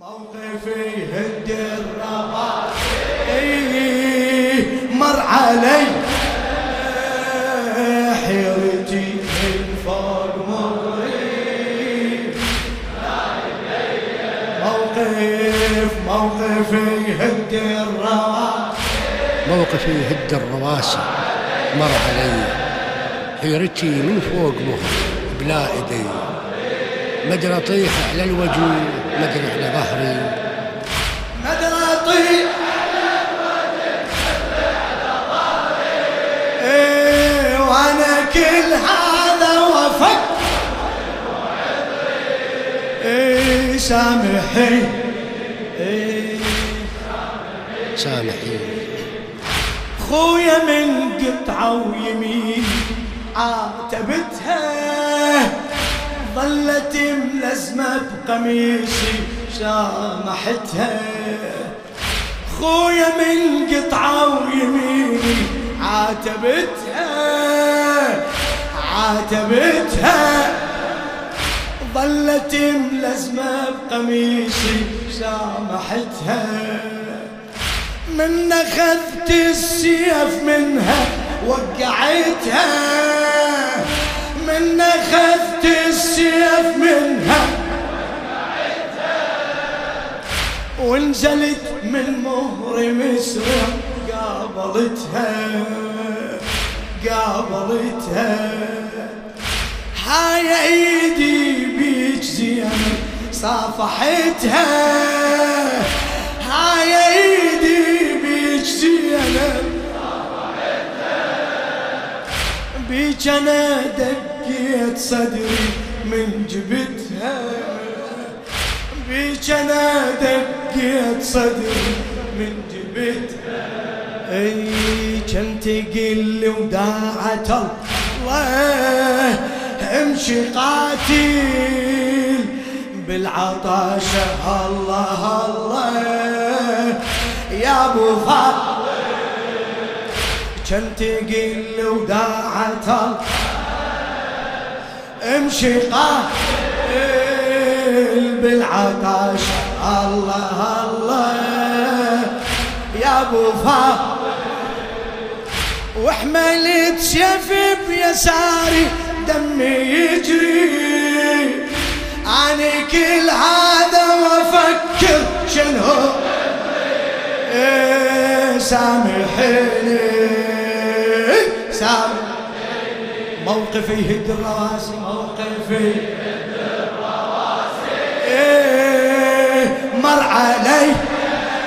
موقفي هد الرباعي مر علي. حيرتي من فوق مغري موقف موقفي هد الرواسي موقفي هد الرواسي. مر علي. حيرتي من فوق مهر. بلا إيدي. مدري اطيح على الوجه مدري على ظهري مدري اطيح إيه وأنا كل هذا وفك إيه سامحي إيه. سامحيني خويا من قطعة ويمين عاتبتها. ظلت ملزمة بقميصي سامحتها خويا من قطعة ويميني عاتبتها عاتبتها. ظلت ملزمة بقميصي سامحتها من أخذت السيف منها وقعتها. من أخذت السيف منها. ونزلت من مهر مسرع قابلتها قابلتها. هاي ايدي بيك زين صافحتها. هاي ايدي بيك زينب بيك أنا دقيت صدري من جبتها. بيك أنا دقيت صدري من جبتها. اي كنت قل وداعة الله. امشي قاتل بالعطاشة الله الله. يا أبو فاضل كنت قل وداعة الله. امشي قاتل بالعطاش الله الله. يا أبو فاضل. وحملت سيف بيساري. دمي يجري. أنا كل هذا وأفكر شنو؟ إيه سامحيني سامحيني موقفي يهد الرواسي موقفي يهد الرواسي إيه مر علي.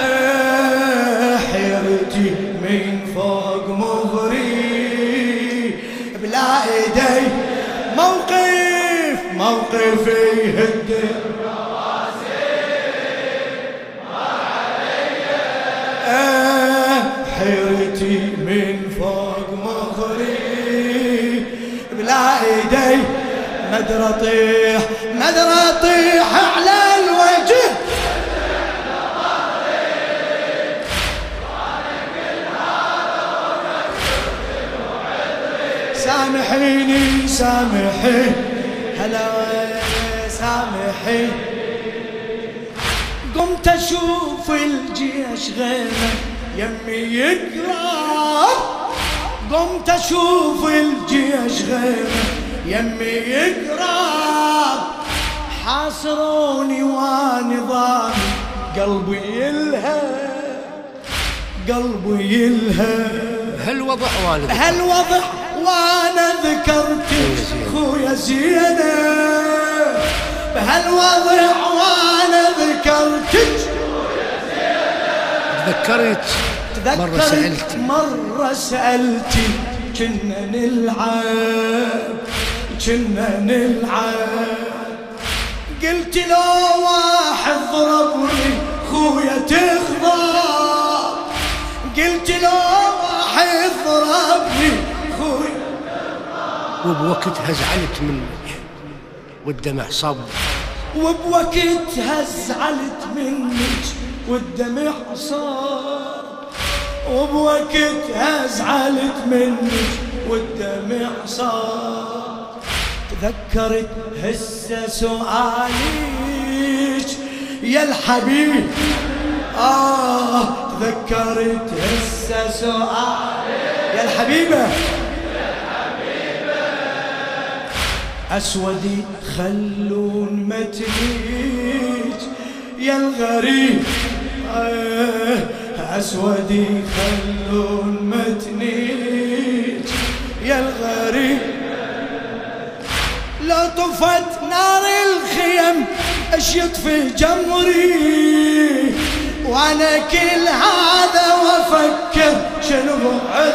إيه حيرتي من فوق مغري. بلا إيدي. موقف موقفي يهد مدري اطيح مدري اطيح على الوجه. سامحيني سامحي هلا سامحي قمت أشوف الجيش غيره يمي يقرب قمت أشوف الجيش غيره يمي يقرب حاصروني ونظامي. قلبي يلهى قلبي يلهى. هالوضع والد بهالوضع وأنا ذكرتك خويا زينب؟ بهالوضع وأنا ذكرتك تذكرت مرة سألتي. مرة سألتي كنا نلعب كنا نلعب قلت لو واحد ضربني خويا تخضر قلت لو واحد ضربني خويا وبوقتها زعلت منك والدمع صب. وبوقتها زعلت منك والدمع صار وبوقتها زعلت منك والدمع صار تذكرت هسه سؤاليك يا الحبيب. آه تذكرت هسه سؤال يا الحبيبة أسودي خلون متنيج يا الغريب. آه أسودي خلون متنيج طفت نار الخيم اش يطفي جمري؟ وأنا كل هذا وأفكر شنو عذ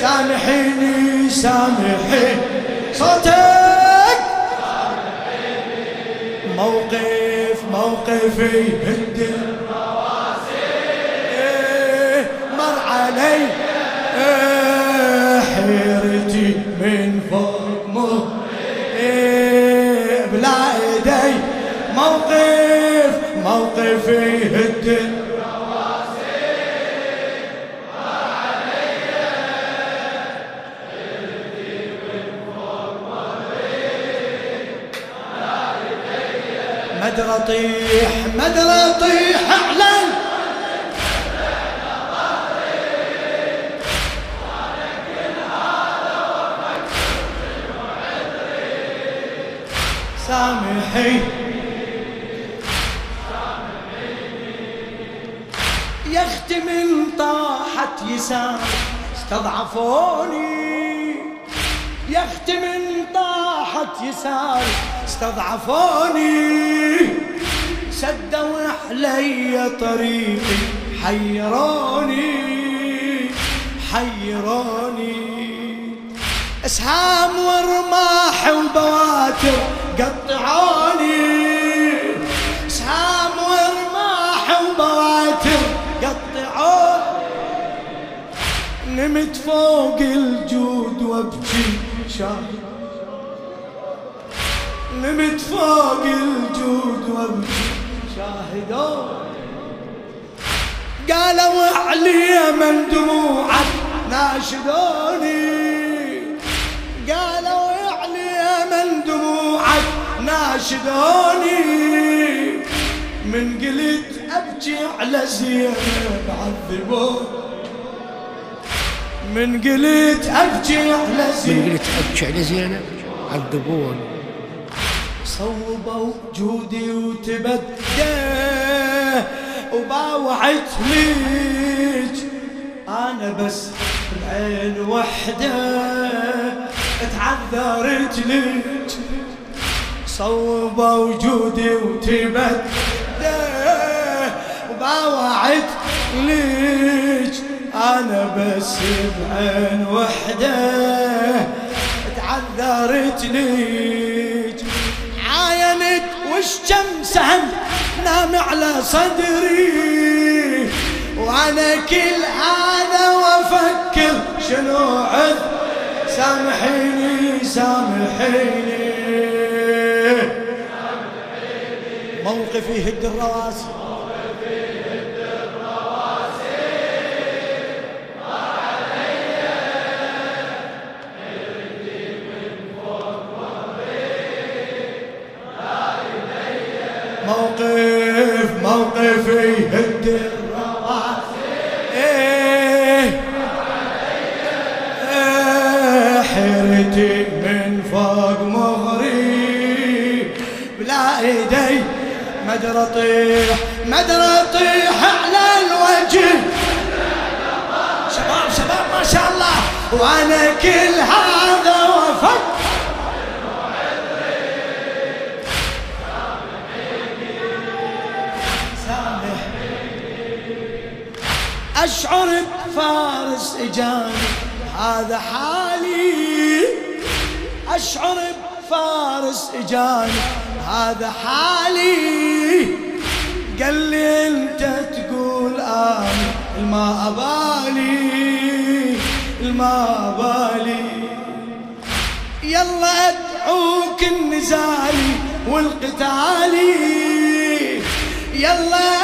سامحيني سامحيني. صوتك! موقف موقفي هد الرواسي إيه، مر علي. موقفي هد مدرى طيح مدرى طيح أعلن. سامحي. من طاحت يسار. استضعفوني. من طاحت يسار. استضعفوني. سدوا علي طريقي. حيروني. حيروني. أسهام ورماح وبواتر قطعوني. نمت فوق الجود وابكي شاهد نمت فوق الجود وابكي شاهدون قالوا علي من دموعك ناشدوني. قالوا علي من دموعك ناشدوني. من قلت أبكي على زينب عذبوني. من قلت ابكي على من زينب قلت ابكي على زينب عذبون صوبوا جودي وتبدى وباوعت ليج أنا بس العين وحدة تعذرت ليج صوبوا وجودي وتبدى أنا بس بعين وحدة تعذرت ليج عاينت وش كم سهم نام على صدري. وأنا كل هذا وأفكر شنو عذ سامحيني سامحيني. موقفي يهد الرواسي موقف موقفي هد إيه حيرتي من فوق مغري. بلا ايدي مدرى طيح مدرى طيح على الوجه. شباب شباب ما شاء الله. وأنا كل هذا وفك أشعر بفارس إجاني هذا حالي. أشعر بفارس إجاني هذا حالي. قال لي أنت تقول آه الما أبالي. الما أبالي. يلا أدعوك النزالي والقتالي. يلا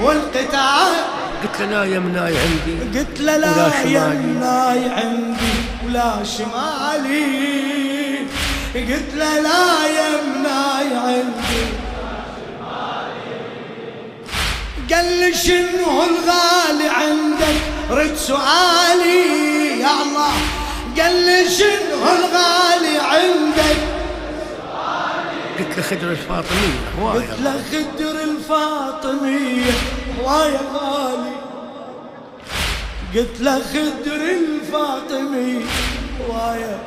والقتال قلت له لا يا مناي عندي. قلت له لا يا مناي عندي ولا شمالي. قلت له لا يا مناي عندي. قال لي شنو الغالي عندك؟ رد سؤالي يا الله. قال لي شنو الغالي عندك؟ قلت له خدر الفاطمية هواية قلت له خدر الفاطمية هواية غالي. قلت له خدر الفاطمية هواية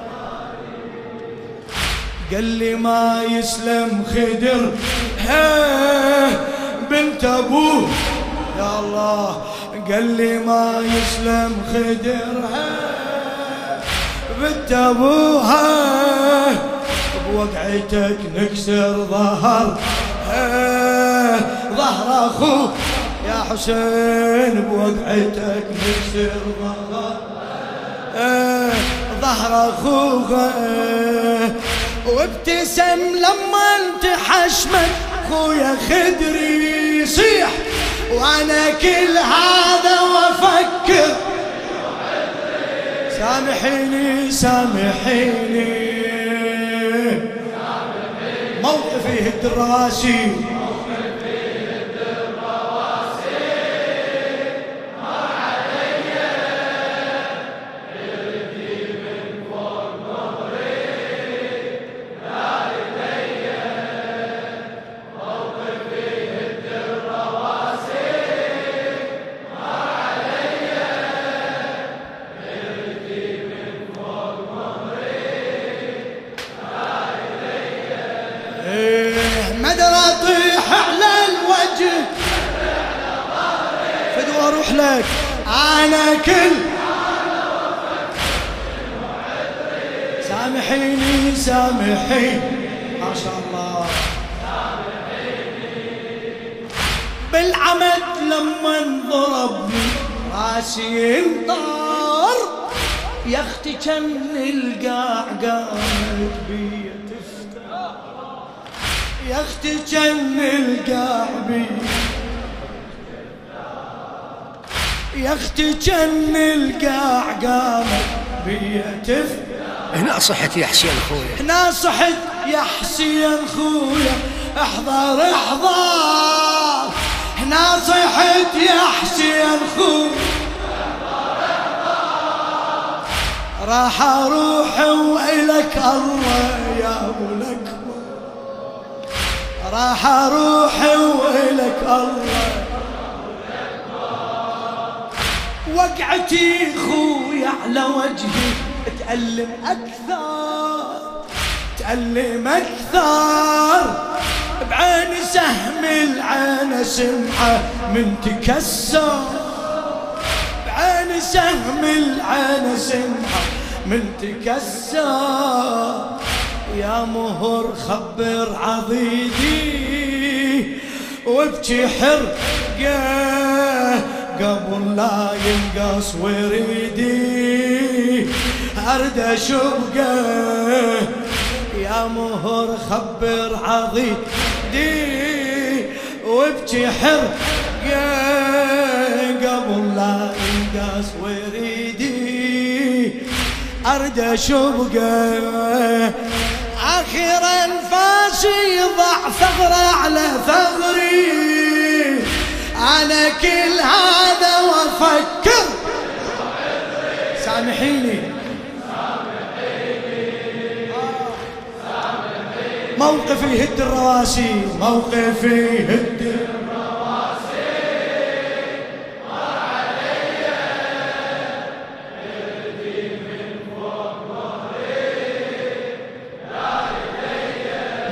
قال لي ما يسلم خدر. بنت أبوه. يا الله. قال لي ما يسلم خدر. ها بنت ابوها بوقعتك نكسر ظهر. ها ظهر أخوك. يا حسين بوقعتك نكسر ظهر. آه، ظهر أخوك. آه، وابتسم لما انت حشمك خويا خدري يصيح. وأنا كل هذا وأفكر. سامحيني سامحيني. موقفي هد ما شاء الله. بالعمد لما انضربني راسي انطار. يا أختي كان القاع قامت بي تفتح يا أختي كان القاع بي يا أختي كان القاع قامت بي تفتح هنا صحت يا حسين اخويا هنا صحت يا حسين خويا. احضر احضر. هنا صحت يا حسين خويا. راح أروح والك الله يا ابو الاكبر راح أروح والك الله وقعتي خويا على وجهي. تألم أكثر تألم أكثر. بعين سهم العين سمعة من تكسر. بعين سهم العين سمعة من تكسر. يا مهر خبر عضيدي وابكي حرقة قبل لا ينقص وريدي. أرد اشبقه يا مهر خبر عضيدي وابكي حرقه قبل لا ينقص وريدي. أرد اشبقه اخر انفاسي ضع ثغرة على ثغري. أنا كل هذا وأفكر. سامحيني. موقفي يهد الرواسي. موقفي يهد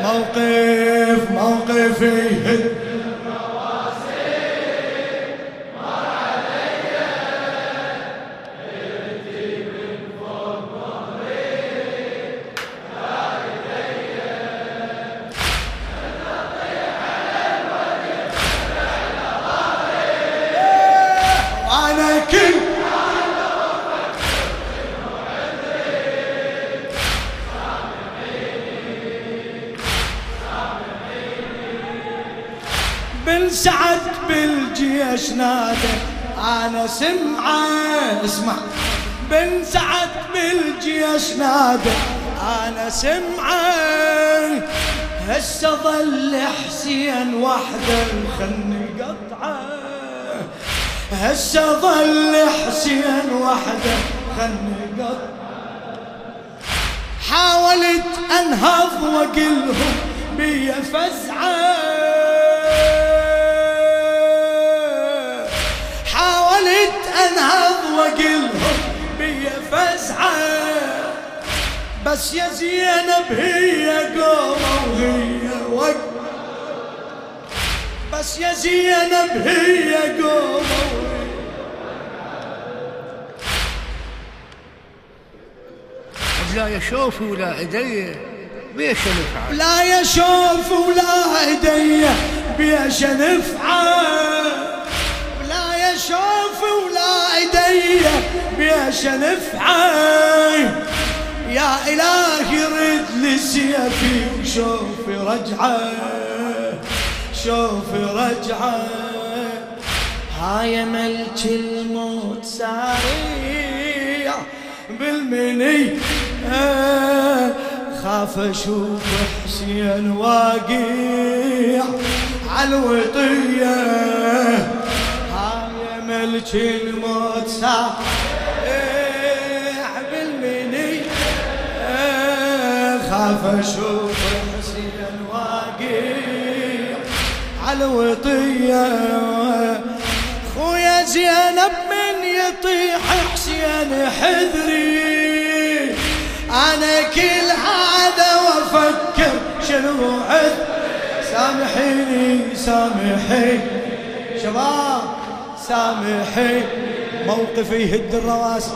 موقف نادى أنا سمعة اسمع. بن سعد بالجيش نادى أنا سمعة. هسه ظل حسين وحده خن قطعه هسه ظل حسين وحده خن قطعه حاولت أنهض واقلهم بيا فزعه انهض واقلهم بيا فزعة بس يا زينب هي قومه وهي وق بس يا زينب هي قومه لا يشوفي ولا ايدي بيش نفعل. لا يشوف ولا ايدي بيش نفعل. لا يشوف ولا ايدي بيش نفعل. يا إلهي رد لي سيفي وشوفي رجعة شوفي رجعة. هاي ملك الموت ساريع بالمني خاف أشوف حسين واقيع عالوطية هاي ملك الموت ساريع بالمني آه، خاف أشوف حسين واقيع عالوطية خويا زينب من يطيح حسين حذري. أنا كل هذا وأفكر شنو عد سامحيني سامحي شباب. سامحي موقفي يهد الرواسي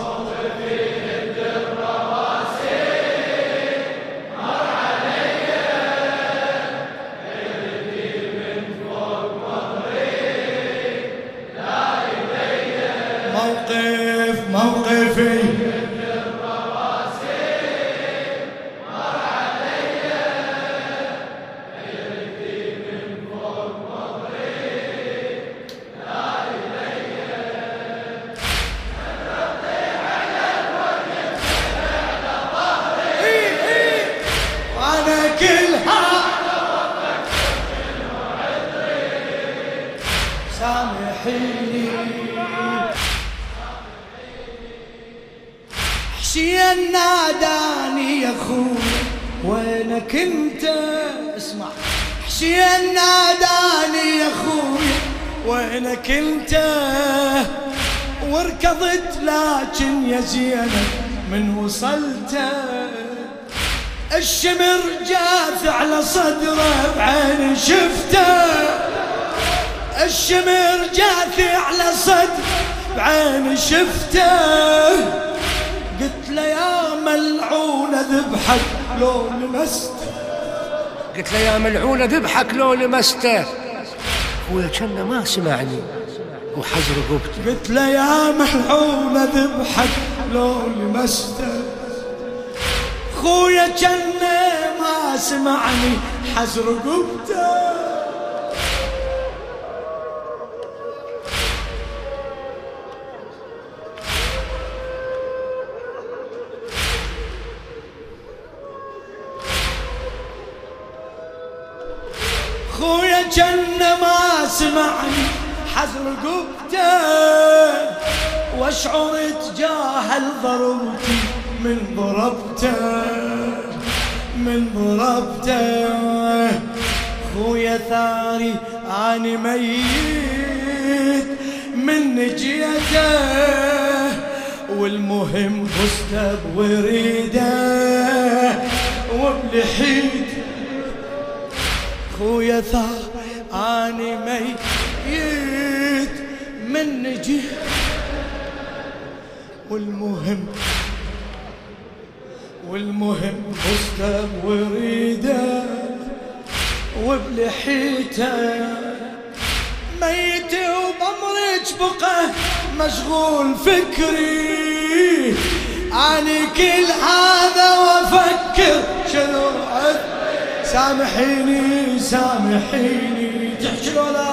وركضت لكن يا زينب من وصلت الشمر جاث على صدره بعيني شفته. الشمر جاث على صدره بعيني شفته. قلت له يا ملعونة ذبحك لو لمست قلت له يا ملعونة ذبحك لو لمسته. خويا كان ما سمعني. وحز رقبته قلت له يا ملعونة ذبحك لو لمسته. خويا كان ما سمعني حز رقبته خويا كان ما سمعني حزر قبته واشعر تجاهل ضربتي من ضربته من ضربته خويا ثاري آني ميت من جيته والمهم فزت بوريده وبلحيته خويا ثار آني ميت. من نجي والمهم والمهم فزت بوريده وبلحيتة. ميت وبمرج بقى مشغول فكري. اني كل هذا وأفكر شنو سامحيني سامحيني. تحكي ولا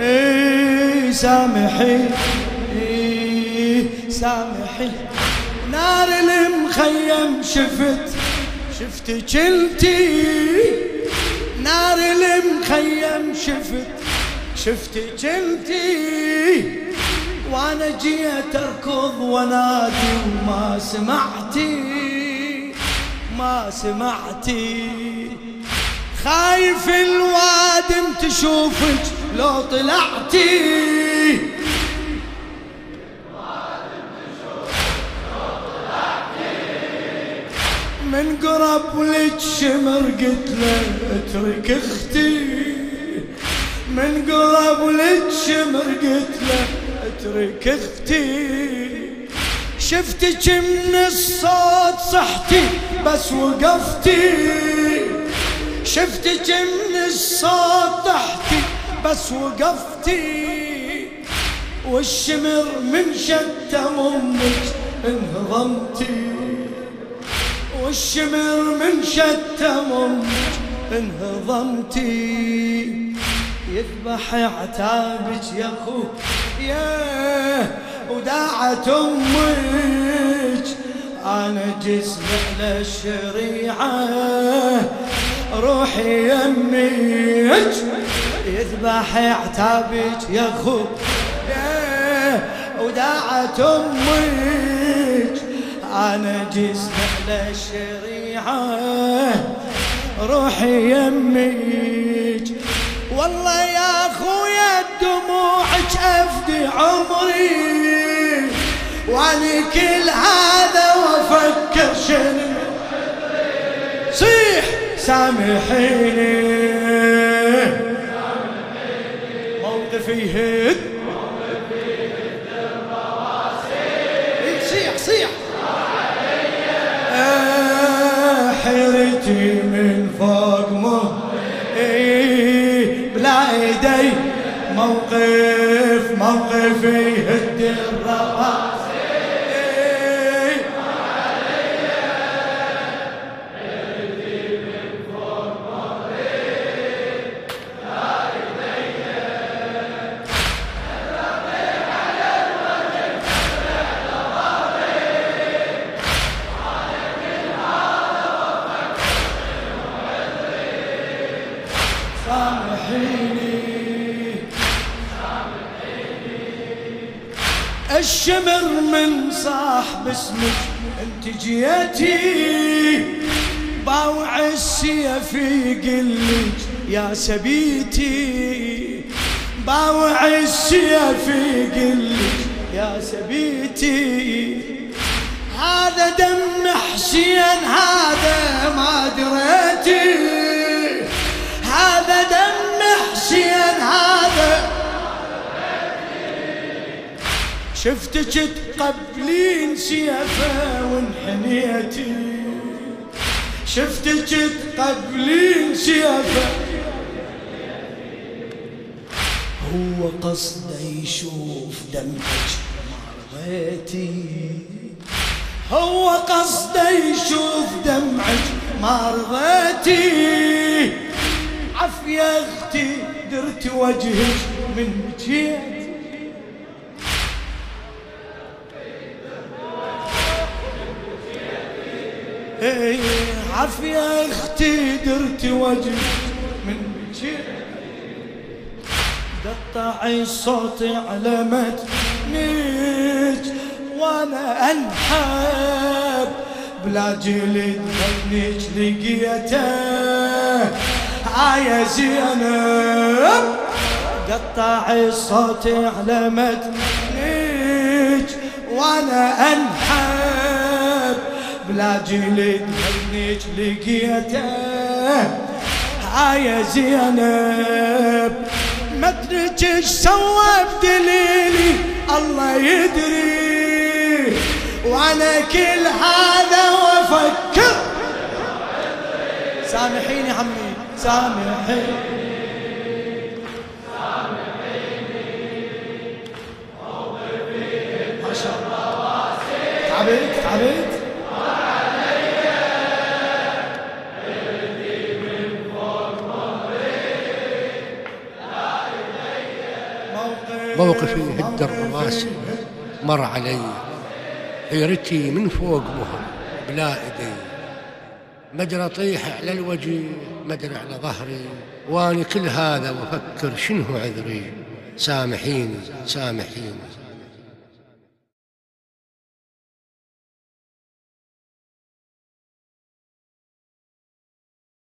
إيه، سامحي سامحي نار المخيم شفت شفتك انتي نار المخيم شفت شفتك انتي وأنا جيت اركض ونادي وما سمعتي ما سمعتي. خايف الوادم تشوفك لو طلعتي. من قرب لك شمر قلت له اترك أختي. من قرب لك شمر قلت له اترك أختي شفتك من الصوت صحتي بس وقفتي. شفتك من الصوت تحتي بس وقفتي. والشمر من شتم أمك انهضمتي. والشمر من شتم أمك انهضمتي. يذبح عتابك يا اخو يا وداعت أمك. أنا جسمي على الشريعه روحي يمك. يذبح عتابك يا يا وداعت أمك. أنا جسمي على الشريعه روحي يمك. والله يا أخويا دموعك أفدي عمري. وأنا كل هذا وافكر شنو؟ صيح سامحيني. موقفي هد صيح صيح. آه، حيرتي ايدي موقف موقفي هد الرواس صاح باسمك انت جيتي. باوع السيف يقلك يا سبيتي. باوع السيف يقلك يا سبيتي. هذا دم حسين هذا ما دريتي. شفتك تقبلين سيفه وانحنيتي. شفتك تقبلين سيفه هو قصده يشوف دمك ما رضيتي هو قصده يشوف دمعك ما رضيتي عافية أختي درت وجهك من بكيت عافية أختي درت وجهك من قطعي الصوت على متنك وأنا أنحب. بلا جلد منك لقيته. آية زينب. قطعي الصوت على متنك وأنا أنحب. بلا جلد منك لقيته. آية زينب مدرك إيش سوى بدليلي الله يدري. وأنا كل هذا وأفكر. سامحيني عمي سامحيني. موقفي هد الرواسي مر علي. حيرتي من فوق مهر بلا إيدي. مدري اطيح على الوجه مدري على ظهري. وأني كل هذا وأفكر شنو عذري؟ سامحيني سامحيني.